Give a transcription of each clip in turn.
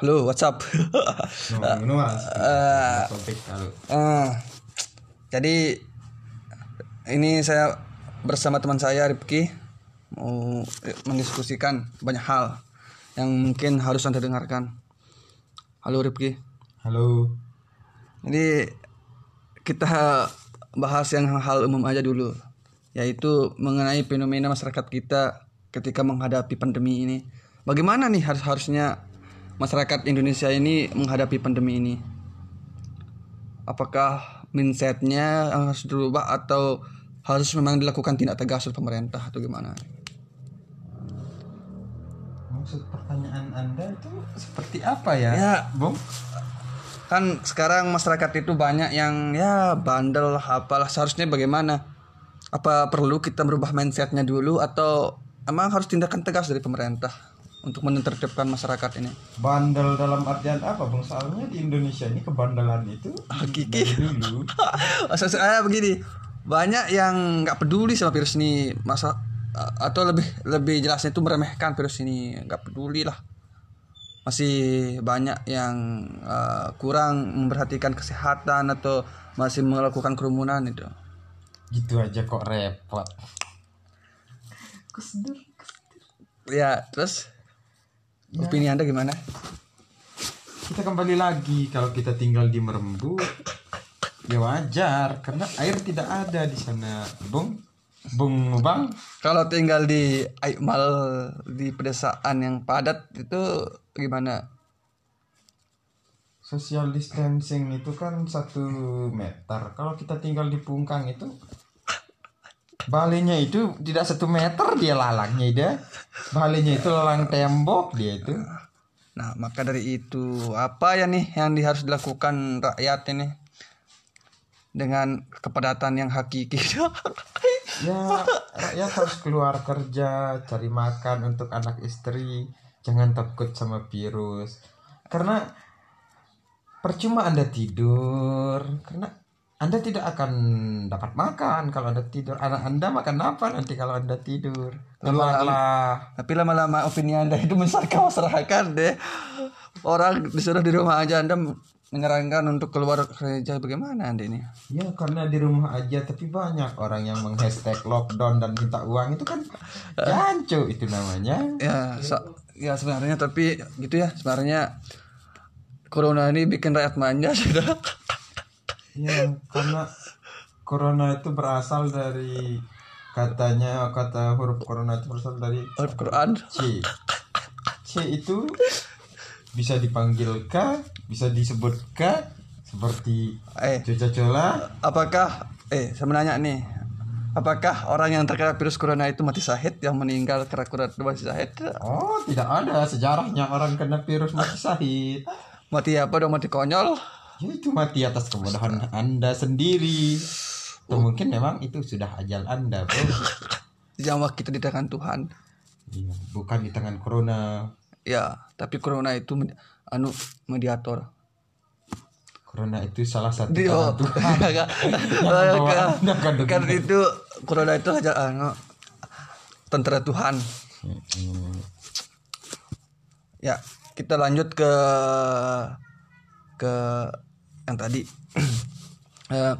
Halo, WhatsApp. Topik kalau eh, jadi ini saya bersama teman saya Ripki mau mendiskusikan banyak hal yang mungkin harus anda dengarkan. Halo Ripki. Halo. Jadi kita bahas yang hal umum aja dulu, yaitu mengenai fenomena masyarakat kita ketika menghadapi pandemi ini. Bagaimana nih harus harusnya masyarakat Indonesia ini menghadapi pandemi ini? Apakah mindsetnya harus dirubah atau harus memang dilakukan tindak tegas oleh pemerintah atau gimana? Maksud pertanyaan Anda itu seperti apa ya? Ya. Bung? Kan sekarang masyarakat itu banyak yang ya bandel lah apalah seharusnya bagaimana? Apa perlu kita merubah mindsetnya dulu atau emang harus tindakan tegas dari pemerintah untuk menertibkan masyarakat ini? Bandel dalam artian apa, Bung? Soalnya di Indonesia ini kebandelan itu Hakiki. dari dulu. Maksud saya begini, banyak yang nggak peduli sama virus ini, masa atau lebih lebih jelasnya itu meremehkan virus ini, nggak peduli lah. Masih banyak yang eh, kurang memperhatikan kesehatan atau masih melakukan kerumunan itu. Gitu aja kok repot. Ya, terus opini anda gimana? Kita kembali lagi kalau kita tinggal di Merembu ya wajar karena air tidak ada di sana, Bung. Bung Bang, Kalau tinggal di Aikmal di pedesaan yang padat itu gimana? social distancing itu kan satu meter. Kalau kita tinggal di Pungkang itu balenya itu tidak satu meter dia lalangnya dia. Balenya itu lalang tembok dia itu. Nah, maka dari itu apa ya nih yang harus dilakukan rakyat ini dengan kepadatan yang hakiki? Ya rakyat harus keluar kerja, cari makan untuk anak istri, jangan takut sama virus. Karena percuma Anda tidur, karena Anda tidak akan dapat makan kalau Anda tidur. Anak Anda makan apa nanti kalau Anda tidur? Lelah. Tapi lama-lama opini anda itu menyesatkan masyarakat deh. Orang disuruh di rumah aja anda menyarankan untuk keluar kerja bagaimana anda ini? Ya karena di rumah aja tapi banyak orang yang menghashtag lockdown dan minta uang itu kan jancu itu namanya. Ya, so- ya sebenarnya tapi gitu ya sebenarnya corona ini bikin rakyat manja sudah. Ya, karena corona itu berasal dari katanya kata huruf corona itu berasal dari Al-Quran. C. C itu bisa dipanggil K, bisa disebut K seperti Eh, coca-cola. apakah eh sebenarnya nih apakah orang yang terkena virus corona itu mati syahid yang meninggal karena corona mati syahid Oh, tidak ada sejarahnya orang kena virus mati syahid. mati apa dong mati konyol Ya itu mati atas kebodohan Anda sendiri. Atau mungkin memang itu sudah ajal Anda, Bro. nyawa kita di tangan Tuhan Iya, bukan di tangan corona. ya tapi corona itu med- anu mediator Corona itu salah satu Di tangan oh, Tuhan. kan, kan itu corona itu aja anu tentara Tuhan Hmm. ya kita lanjut ke ke yang tadi Eh,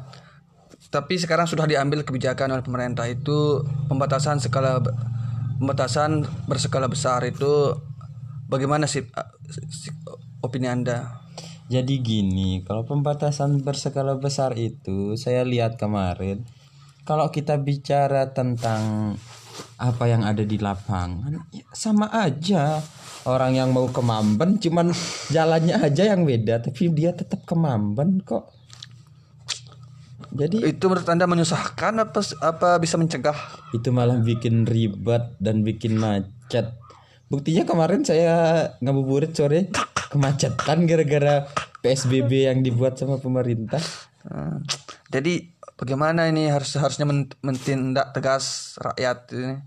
tapi sekarang sudah diambil kebijakan oleh pemerintah itu pembatasan skala pembatasan berskala besar itu bagaimana sih eh, opini anda Jadi gini, kalau pembatasan berskala besar itu saya lihat kemarin kalau kita bicara tentang apa yang ada di lapangan ya sama aja. Orang yang mau ke Mamben cuman jalannya aja yang beda tapi dia tetap ke Mamben kok. Jadi itu menurut anda menyusahkan apa apa bisa mencegah itu malah bikin ribet dan bikin macet. Buktinya kemarin saya ngabuburit sore kemacetan gara-gara PSBB yang dibuat sama pemerintah. Hmm. jadi bagaimana ini harus harusnya men- mentindak tegas rakyat ini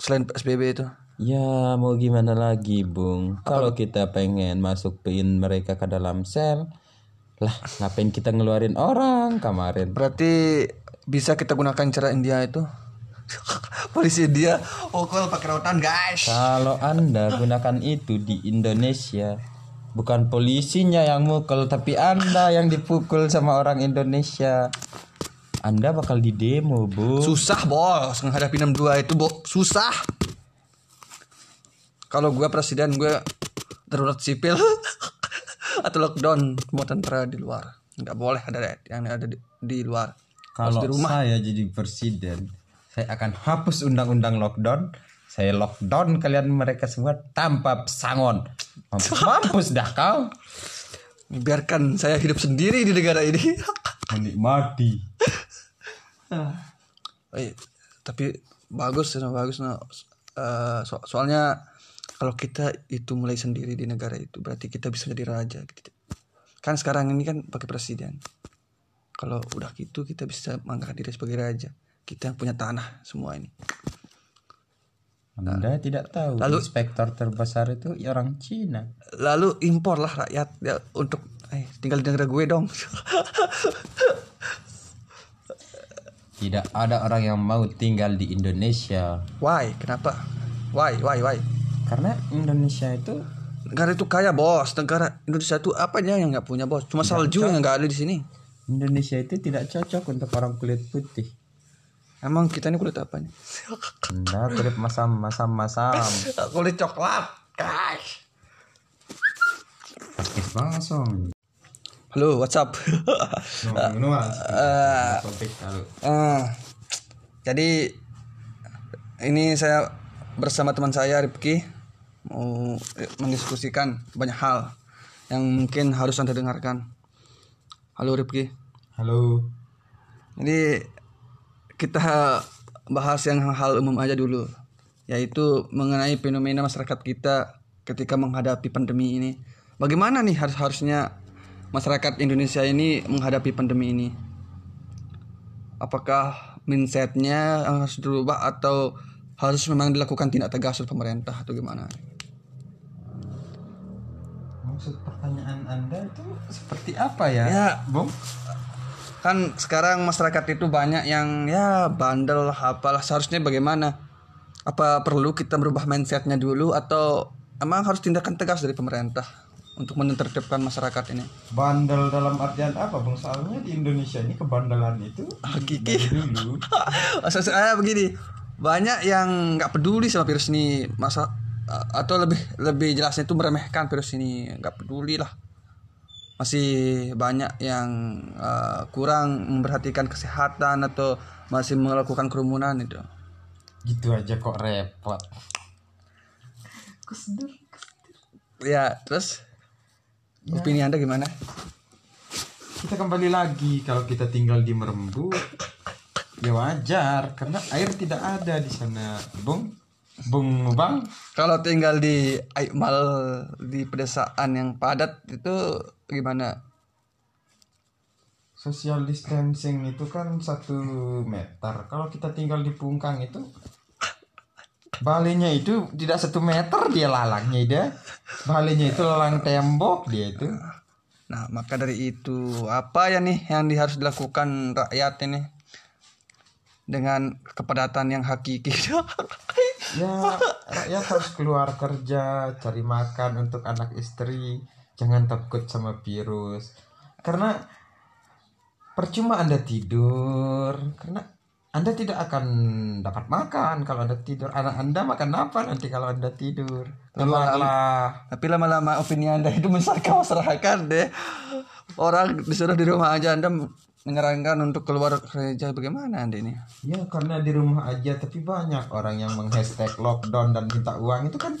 selain PSBB itu Ya mau gimana lagi Bung? Kalau kita pengen masukin mereka ke dalam sel Lah ngapain kita ngeluarin orang kemarin? Berarti bisa kita gunakan cara India itu? Polisi dia pukul pakai rotan guys. Kalau Anda gunakan itu di Indonesia, bukan polisinya yang mukul, tapi Anda yang dipukul sama orang Indonesia. Anda bakal didemo, Bu. susah bos. Menghadapi 62 itu bo susah kalau gue presiden gue darurat sipil atau lockdown semua tentara di luar nggak boleh ada yang ada di, di luar Kalau di rumah saya jadi presiden, saya akan hapus undang-undang lockdown. Saya lockdown kalian mereka semua tanpa pesangon. Mampus, mampus dah kau. biarkan saya hidup sendiri di negara ini Menikmati. Iya, tapi bagus no, bagus no. Eh, so- soalnya kalau kita itu mulai sendiri di negara itu berarti kita bisa jadi raja gitu. kan sekarang ini kan pakai presiden kalau udah gitu kita bisa mengangkat diri sebagai raja kita yang punya tanah semua ini Anda tidak tahu. Lalu- inspektor terbesar itu orang Cina. lalu impor lah rakyat ya, untuk eh, tinggal di negara gue dong Tidak ada orang yang mau tinggal di Indonesia. why kenapa why why why Karena Indonesia itu negara itu kaya bos. Negara Indonesia itu apanya yang nggak punya bos? Cuma salju yang nggak ada di sini. Indonesia itu tidak cocok untuk orang kulit putih. emang kita ini kulit apanya? Anda kulit masam masam masam. kulit coklat guys. Pakai langsung. halo WhatsApp Eh, Topik kalau eh, jadi ini saya bersama teman saya Ripki mau mendiskusikan banyak hal yang mungkin harus anda dengarkan halo Ripki Halo. Jadi kita bahas yang hal umum aja dulu, yaitu mengenai fenomena masyarakat kita ketika menghadapi pandemi ini. Bagaimana nih harus harusnya masyarakat Indonesia ini menghadapi pandemi ini? Apakah mindsetnya harus dirubah atau harus memang dilakukan tindak tegas oleh pemerintah atau gimana? Maksud pertanyaan Anda itu seperti apa ya? Ya, Bung? kan sekarang masyarakat itu banyak yang ya bandel lah apalah seharusnya bagaimana apa perlu kita merubah mindsetnya dulu atau emang harus tindakan tegas dari pemerintah untuk menertibkan masyarakat ini Bandel dalam artian apa bang? Soalnya di Indonesia ini kebandelan itu Hakiki. dari dulu. Saya begini banyak yang nggak peduli sama virus ini masa atau lebih lebih jelasnya itu meremehkan virus ini. Nggak peduli lah. Masih banyak yang uh, kurang memperhatikan kesehatan atau masih melakukan kerumunan itu. Gitu aja kok repot. ya terus? Opini anda gimana? Kita kembali lagi. Kalau kita tinggal di Merembu ya wajar. Karena air tidak ada di sana, Bung. Bung Bang, kalau tinggal di Aikmal di pedesaan yang padat itu gimana social distancing itu kan satu meter. Kalau kita tinggal di Pungkang itu balenya itu tidak satu meter dia lalangnya dia. Balenya itu lalang tembok dia itu. Nah, maka dari itu apa ya nih yang harus dilakukan rakyat ini dengan kepadatan yang hakiki? Ya rakyat harus keluar kerja, cari makan untuk anak istri, jangan takut sama virus. Karena percuma Anda tidur, karena Anda tidak akan dapat makan kalau Anda tidur. Anak Anda makan apa nanti kalau Anda tidur? Keluarlah. Tapi lama-lama opini anda itu menyesatkan masyarakat deh. Orang disuruh di rumah aja anda menyarankan untuk keluar kerja bagaimana anda ini? Ya karena di rumah aja tapi banyak orang yang menghashtag lockdown dan minta uang itu kan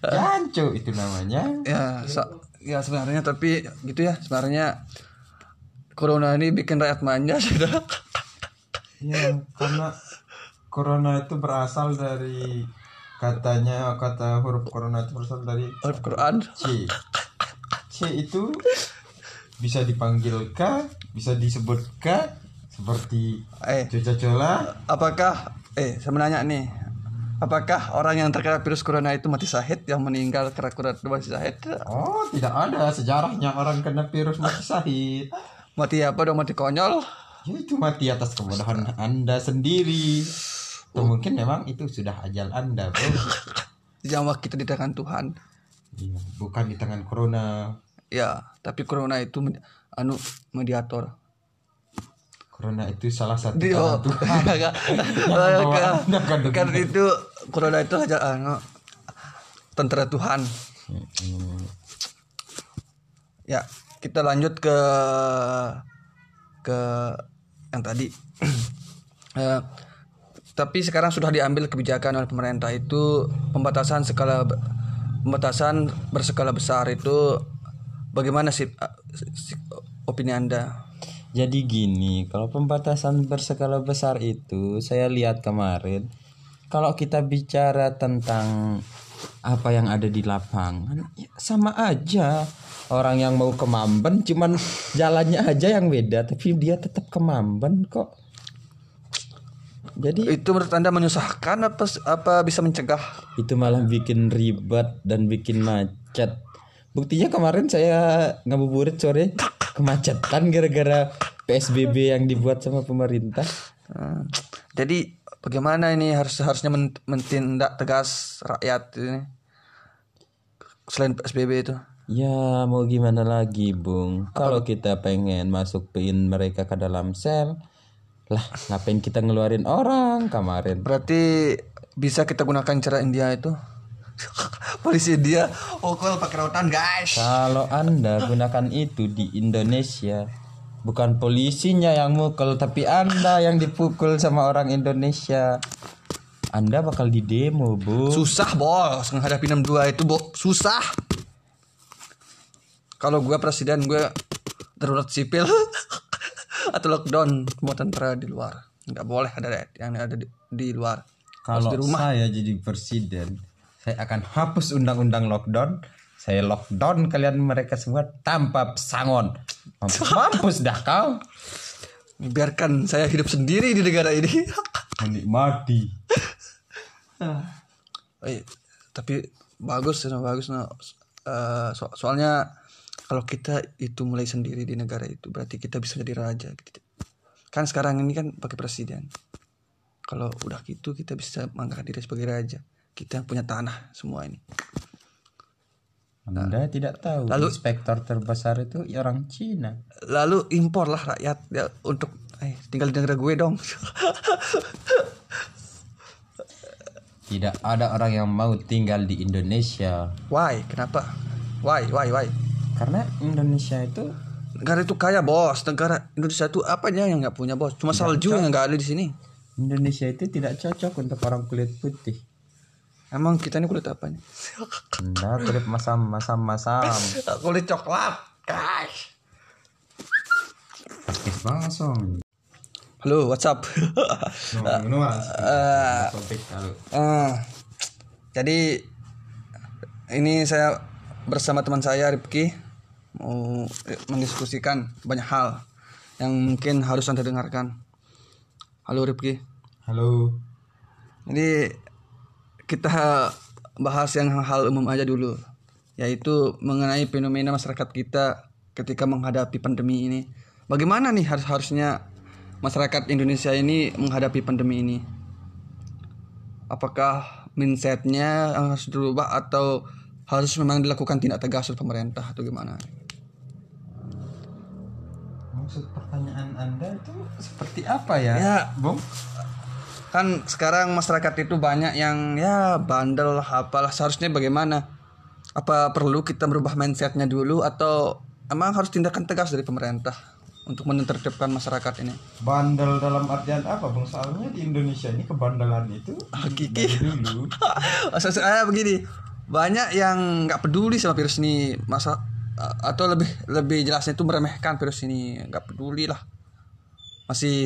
jancu itu namanya. Ya, so- ya sebenarnya tapi gitu ya sebenarnya corona ini bikin rakyat manja sudah. Ya, karena corona itu berasal dari katanya kata huruf corona itu berasal dari Al-Quran. C. C itu bisa dipanggil K, bisa disebut K seperti Eh, coca-cola. apakah eh saya menanya nih apakah orang yang terkena virus corona itu mati syahid yang meninggal karena corona itu mati syahid Oh, tidak ada sejarahnya orang kena virus mati syahid. mati apa dong mati konyol Ya itu mati atas kebodohan Anda sendiri. atau mungkin memang itu sudah ajal anda bro Nyawa kita di tangan Tuhan. Iya, bukan di tangan corona Ya, tapi corona itu anu mediator. corona itu salah satu Di tangan oh, Tuhan membawa Kan- Anda ke dunia. kan itu corona itu aja anu tentara Tuhan. Hmm. Ya, kita lanjut ke ke yang tadi. Eh, tapi sekarang sudah diambil kebijakan oleh pemerintah itu pembatasan skala pembatasan berskala besar itu bagaimana sih si- opini Anda? Jadi gini, kalau pembatasan berskala besar itu saya lihat kemarin kalau kita bicara tentang apa yang ada di lapangan ya sama aja orang yang mau ke Mamben cuman jalannya aja yang beda tapi dia tetap ke Mamben kok. Jadi Itu menurut Anda menyusahkan apa apa bisa mencegah? itu malah bikin ribet dan bikin macet. Buktinya kemarin saya ngabuburit sore kemacetan gara-gara PSBB yang dibuat sama pemerintah. Hmm. Jadi bagaimana ini harus harusnya men- mentindak tegas rakyat ini selain PSBB itu? Ya mau gimana lagi Bung Kalau kita pengen masukin mereka ke dalam sel Lah ngapain kita ngeluarin orang kemarin Berarti bisa kita gunakan cara India itu? Polisi India pukul pakai rotan guys. Kalau anda gunakan itu di Indonesia Bukan polisinya yang mukul Tapi anda yang dipukul sama orang Indonesia. Anda bakal didemo Bung Susah bos menghadapi 62 itu bo susah. Kalau gua presiden gue darurat sipil atau lockdown semua tentara di luar. Nggak boleh ada yang ada di, di luar. Kalau saya jadi presiden, saya akan hapus undang-undang lockdown. Saya lockdown kalian mereka semua tanpa pesangon. Mampus, mampus dah kau. biarkan saya hidup sendiri di negara ini Menikmati. Eh, tapi bagus no, bagus no. Eh, so- soalnya kalau kita itu mulai sendiri di negara itu berarti kita bisa jadi raja gitu. kan sekarang ini kan pakai presiden kalau udah gitu kita bisa mengangkat diri sebagai raja kita punya tanah semua ini Anda tidak tahu. Lalu- inspektor terbesar itu orang Cina. lalu impor lah rakyat ya, untuk eh tinggal di negara gue dong Tidak ada orang yang mau tinggal di Indonesia. why kenapa why why why Karena Indonesia itu negara itu kaya bos negara Indonesia itu apanya yang nggak punya bos cuma salju yang nggak ada di sini Indonesia itu tidak cocok untuk orang kulit putih. Emang kita ini kulit apanya Anda kulit masam masam masam. kulit coklat guys. Aktif langsung. halo WhatsApp topik lalu Eh, jadi ini saya bersama teman saya Ripki mau mendiskusikan banyak hal yang mungkin harus anda dengarkan. Halo Ripki. Halo. Jadi kita bahas yang hal umum aja dulu, yaitu mengenai fenomena masyarakat kita ketika menghadapi pandemi ini. Bagaimana nih harus harusnya masyarakat Indonesia ini menghadapi pandemi ini? Apakah mindsetnya harus dirubah atau harus memang dilakukan tindak tegas oleh pemerintah atau gimana? maksud pertanyaan anda itu seperti apa ya Ya, bung kan sekarang masyarakat itu banyak yang ya bandel lah apalah seharusnya bagaimana? Apa perlu kita merubah mindsetnya dulu atau emang harus tindakan tegas dari pemerintah untuk menertibkan masyarakat ini? Bandel dalam artian apa bung soalnya di Indonesia ini kebandelan itu Hakiki. dari dulu. Saya begini banyak yang nggak peduli sama virus ini. Masa atau lebih lebih jelasnya itu meremehkan virus ini. Nggak peduli lah masih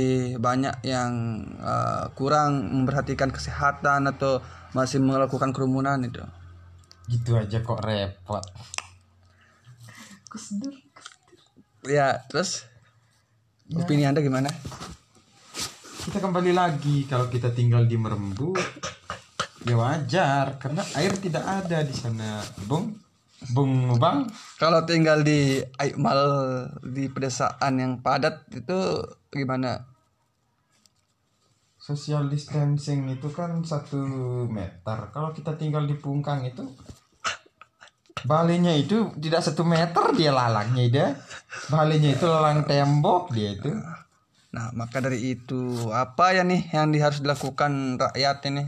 banyak yang eh, kurang memperhatikan kesehatan atau masih melakukan kerumunan itu. Gitu aja kok repot. Ya terus? Opini anda gimana? Kita kembali lagi. Kalau kita tinggal di Merembu ya wajar. Karena air tidak ada di sana bung bung bang kalau tinggal di Aikmal di pedesaan yang padat itu gimana social distancing itu kan satu meter. Kalau kita tinggal di Pungkang itu balenya itu tidak satu meter dia lalangnya dia. Balenya itu lalang tembok dia itu. Nah, maka dari itu apa ya nih yang harus dilakukan rakyat ini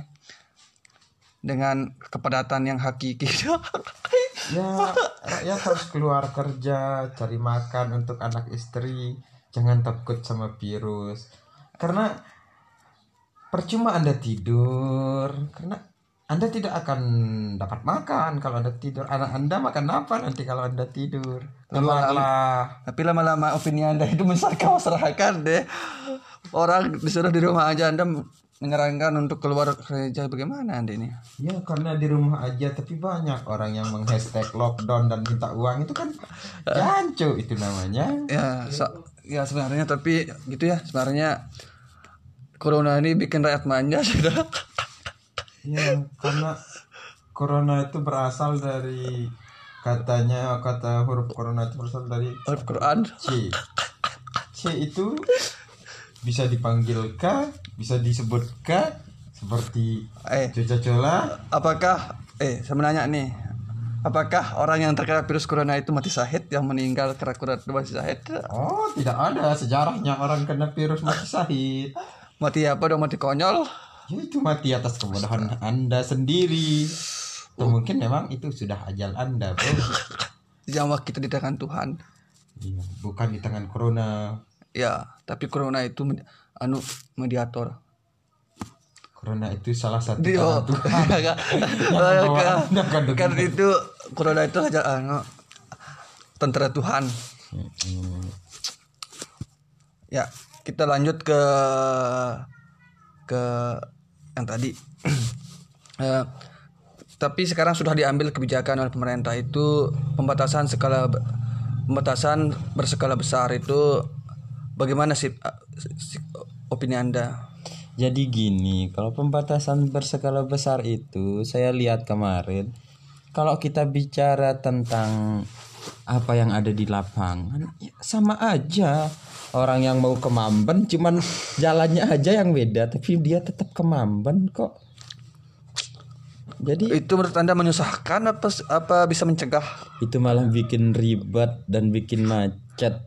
dengan kepadatan yang hakiki? Ya rakyat harus keluar kerja, cari makan untuk anak istri. Jangan takut sama virus. Karena percuma Anda tidur karena Anda tidak akan dapat makan kalau Anda tidur. Anak Anda makan apa nanti kalau Anda tidur? Keluarlah. Tapi lama-lama opini anda itu besar kau serahkan deh. Orang disuruh di rumah aja anda menyarankan untuk keluar kerja bagaimana anda ini? Ya karena di rumah aja tapi banyak orang yang menghashtag lockdown dan minta uang itu kan jancu itu namanya. Ya, so- ya sebenarnya tapi gitu ya sebenarnya corona ini bikin rakyat manja sudah. Ya, karena corona itu berasal dari katanya kata huruf corona itu berasal dari Al-Quran. C. C itu bisa dipanggil K, bisa disebut K seperti Eh, coca-cola. apakah eh saya menanya nih, apakah orang yang terkena virus corona itu mati syahid yang meninggal karena corona itu mati syahid? Oh, tidak ada sejarahnya orang kena virus mati syahid. Mati apa dong mati konyol? Ya itu mati atas kebodohan Anda sendiri. Atau mungkin memang itu sudah ajal Anda, Bro. Nyawa kita di tangan Tuhan. Iya, bukan di tangan corona. Ya, tapi corona itu anu mediator. Corona itu salah satu Di tangan Tuhan. Enggak. membawa kan, kan itu corona itu aja anu tentara Tuhan. Hmm. Ya, kita lanjut ke ke yang tadi. Eh, tapi sekarang sudah diambil kebijakan oleh pemerintah itu pembatasan skala pembatasan berskala besar itu bagaimana sih si- opini Anda? Jadi gini, kalau pembatasan berskala besar itu saya lihat kemarin kalau kita bicara tentang apa yang ada di lapangan ya sama aja orang yang mau ke Mamben cuman jalannya aja yang beda tapi dia tetap ke Mamben kok. Jadi Itu menurut Anda menyusahkan apa apa bisa mencegah? itu malah bikin ribet dan bikin macet.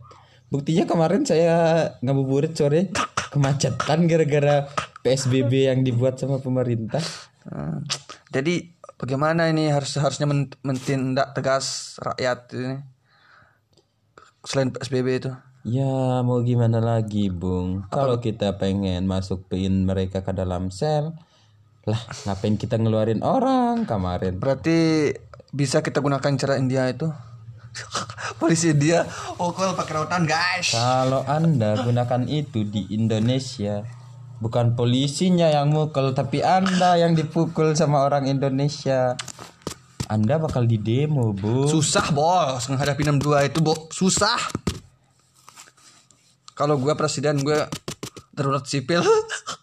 Buktinya kemarin saya ngabuburit sore kemacetan gara-gara PSBB yang dibuat sama pemerintah. Hmm. Jadi bagaimana ini harus harusnya men- mentindak tegas rakyat ini selain PSBB itu? Ya mau gimana lagi Bung Kalau kita pengen masukin mereka ke dalam sel Lah ngapain kita ngeluarin orang kemarin Berarti bisa kita gunakan cara India itu? Polisi India pukul pakai rautan guys. Kalau anda gunakan itu di Indonesia Bukan polisinya yang mukul Tapi anda yang dipukul sama orang Indonesia. Anda bakal didemo Bung Susah bos menghadapi 62 itu bo susah. Kalau gua presiden gue darurat sipil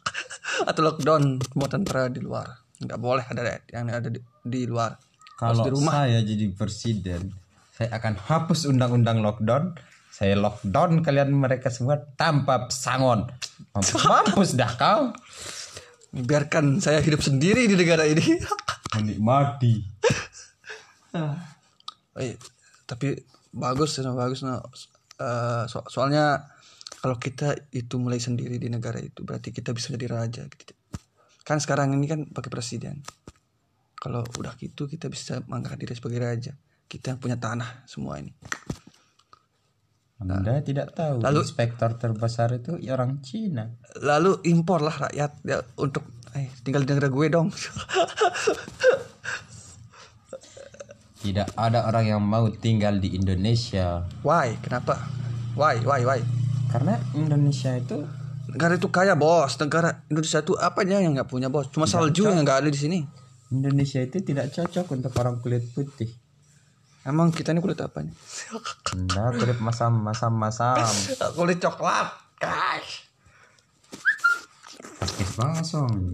atau lockdown semua tentara di luar. Nggak boleh ada yang ada di, di luar. Kalau di rumah. saya jadi presiden, saya akan hapus undang-undang lockdown. Saya lockdown kalian mereka semua tanpa pesangon. Mampus, mampus dah kau. biarkan saya hidup sendiri di negara ini Menikmati. Eh, tapi bagus ya bagus nah so- soalnya kalau kita itu mulai sendiri di negara itu berarti kita bisa jadi raja gitu. kan sekarang ini kan pakai presiden kalau udah gitu kita bisa mengangkat diri sebagai raja kita yang punya tanah semua ini. Anda tidak tahu. Lalu- inspektor terbesar itu orang Cina. lalu impor lah rakyat ya, untuk eh tinggal di negara gue dong. Tidak ada orang yang mau tinggal di Indonesia. why? Kenapa? Why? Why? Why? Karena Indonesia itu negara itu kaya bos. Negara Indonesia itu apanya yang nggak punya bos? Cuma salju yang nggak ada di sini. Indonesia itu tidak cocok untuk orang kulit putih. Emang kita ini kulit apanya Anda kulit masam masam masam. kulit coklat guys Pakai basong.